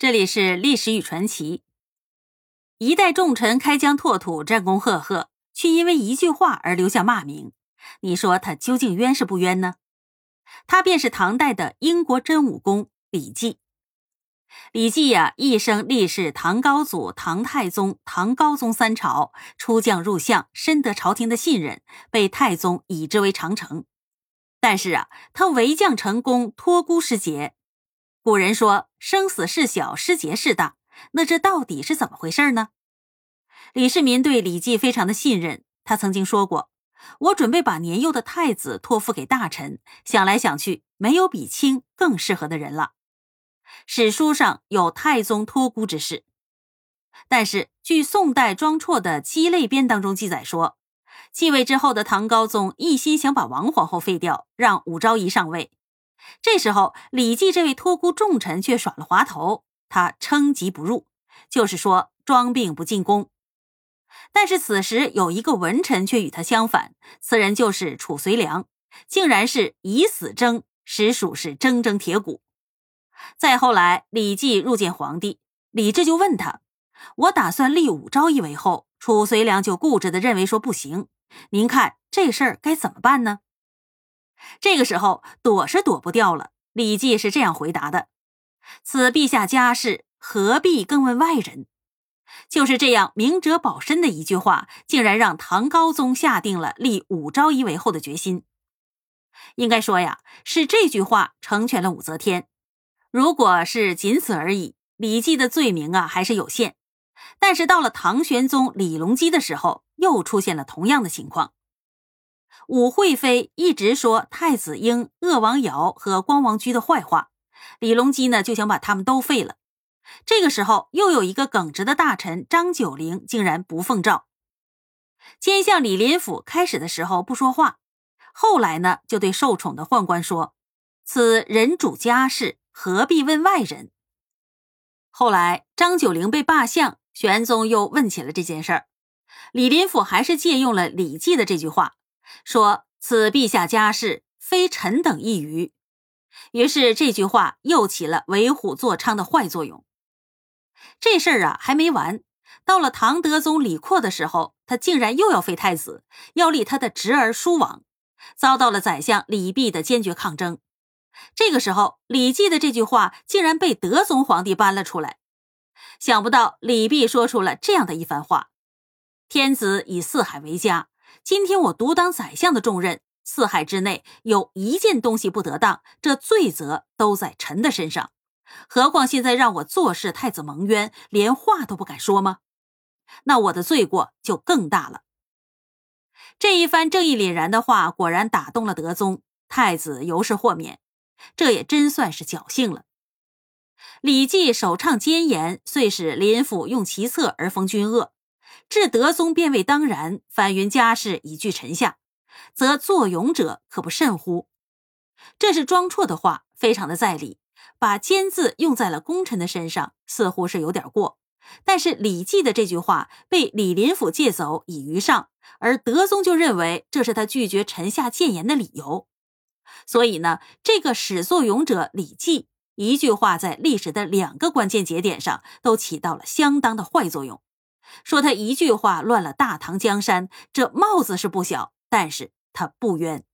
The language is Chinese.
这里是历史与传奇。一代重臣开疆拓土，战功赫赫，却因为一句话而留下骂名。你说他究竟冤是不冤呢？他便是唐代的英国真武公李绩。李绩呀，一生历仕唐高祖、唐太宗、唐高宗三朝，出将入相，深得朝廷的信任，被太宗以之为长城。但是啊，他为将成功，托孤失节。古人说：“生死事小，失节事大。”那这到底是怎么回事呢？李世民对李绩非常的信任，他曾经说过：“我准备把年幼的太子托付给大臣，想来想去，没有比卿更适合的人了。”史书上有太宗托孤之事，但是据宋代庄绰的《鸡肋编》当中记载说，继位之后的唐高宗一心想把王皇后废掉，让武昭仪上位。这时候，李绩这位托孤重臣却耍了滑头，他称疾不入，就是说装病不进宫。但是此时有一个文臣却与他相反，此人就是褚遂良，竟然是以死争，实属是铮铮铁骨。再后来，李绩入见皇帝，李治就问他：“我打算立武昭仪为后，褚遂良就固执的认为说不行，您看这事儿该怎么办呢？”这个时候躲是躲不掉了。李绩是这样回答的：“此陛下家事，何必更问外人？”就是这样明哲保身的一句话，竟然让唐高宗下定了立武昭仪为后的决心。应该说呀，是这句话成全了武则天。如果是仅此而已，李绩的罪名啊还是有限。但是到了唐玄宗李隆基的时候，又出现了同样的情况。武惠妃一直说太子婴、鄂王瑶和光王居的坏话，李隆基呢就想把他们都废了。这个时候，又有一个耿直的大臣张九龄竟然不奉诏，奸相李林甫开始的时候不说话，后来呢就对受宠的宦官说：“此人主家事，何必问外人？”后来张九龄被罢相，玄宗又问起了这件事儿，李林甫还是借用了李绩的这句话。说：“此陛下家事，非臣等一隅。”于是这句话又起了为虎作伥的坏作用。这事儿啊还没完，到了唐德宗李阔的时候，他竟然又要废太子，要立他的侄儿叔王，遭到了宰相李泌的坚决抗争。这个时候，李绩的这句话竟然被德宗皇帝搬了出来。想不到李泌说出了这样的一番话：“天子以四海为家。”今天我独当宰相的重任，四海之内有一件东西不得当，这罪责都在臣的身上。何况现在让我坐视太子蒙冤，连话都不敢说吗？那我的罪过就更大了。这一番正义凛然的话，果然打动了德宗，太子由是豁免。这也真算是侥幸了。李绩首倡奸言，遂使林府用其策而封君恶。至德宗便未当然，反云家事已居臣下，则作俑者可不甚乎？这是庄绰的话，非常的在理。把“奸”字用在了功臣的身上，似乎是有点过。但是李绩的这句话被李林甫借走以于上，而德宗就认为这是他拒绝臣下谏言的理由。所以呢，这个始作俑者李绩一句话，在历史的两个关键节点上都起到了相当的坏作用。说他一句话乱了大唐江山，这帽子是不小，但是他不冤。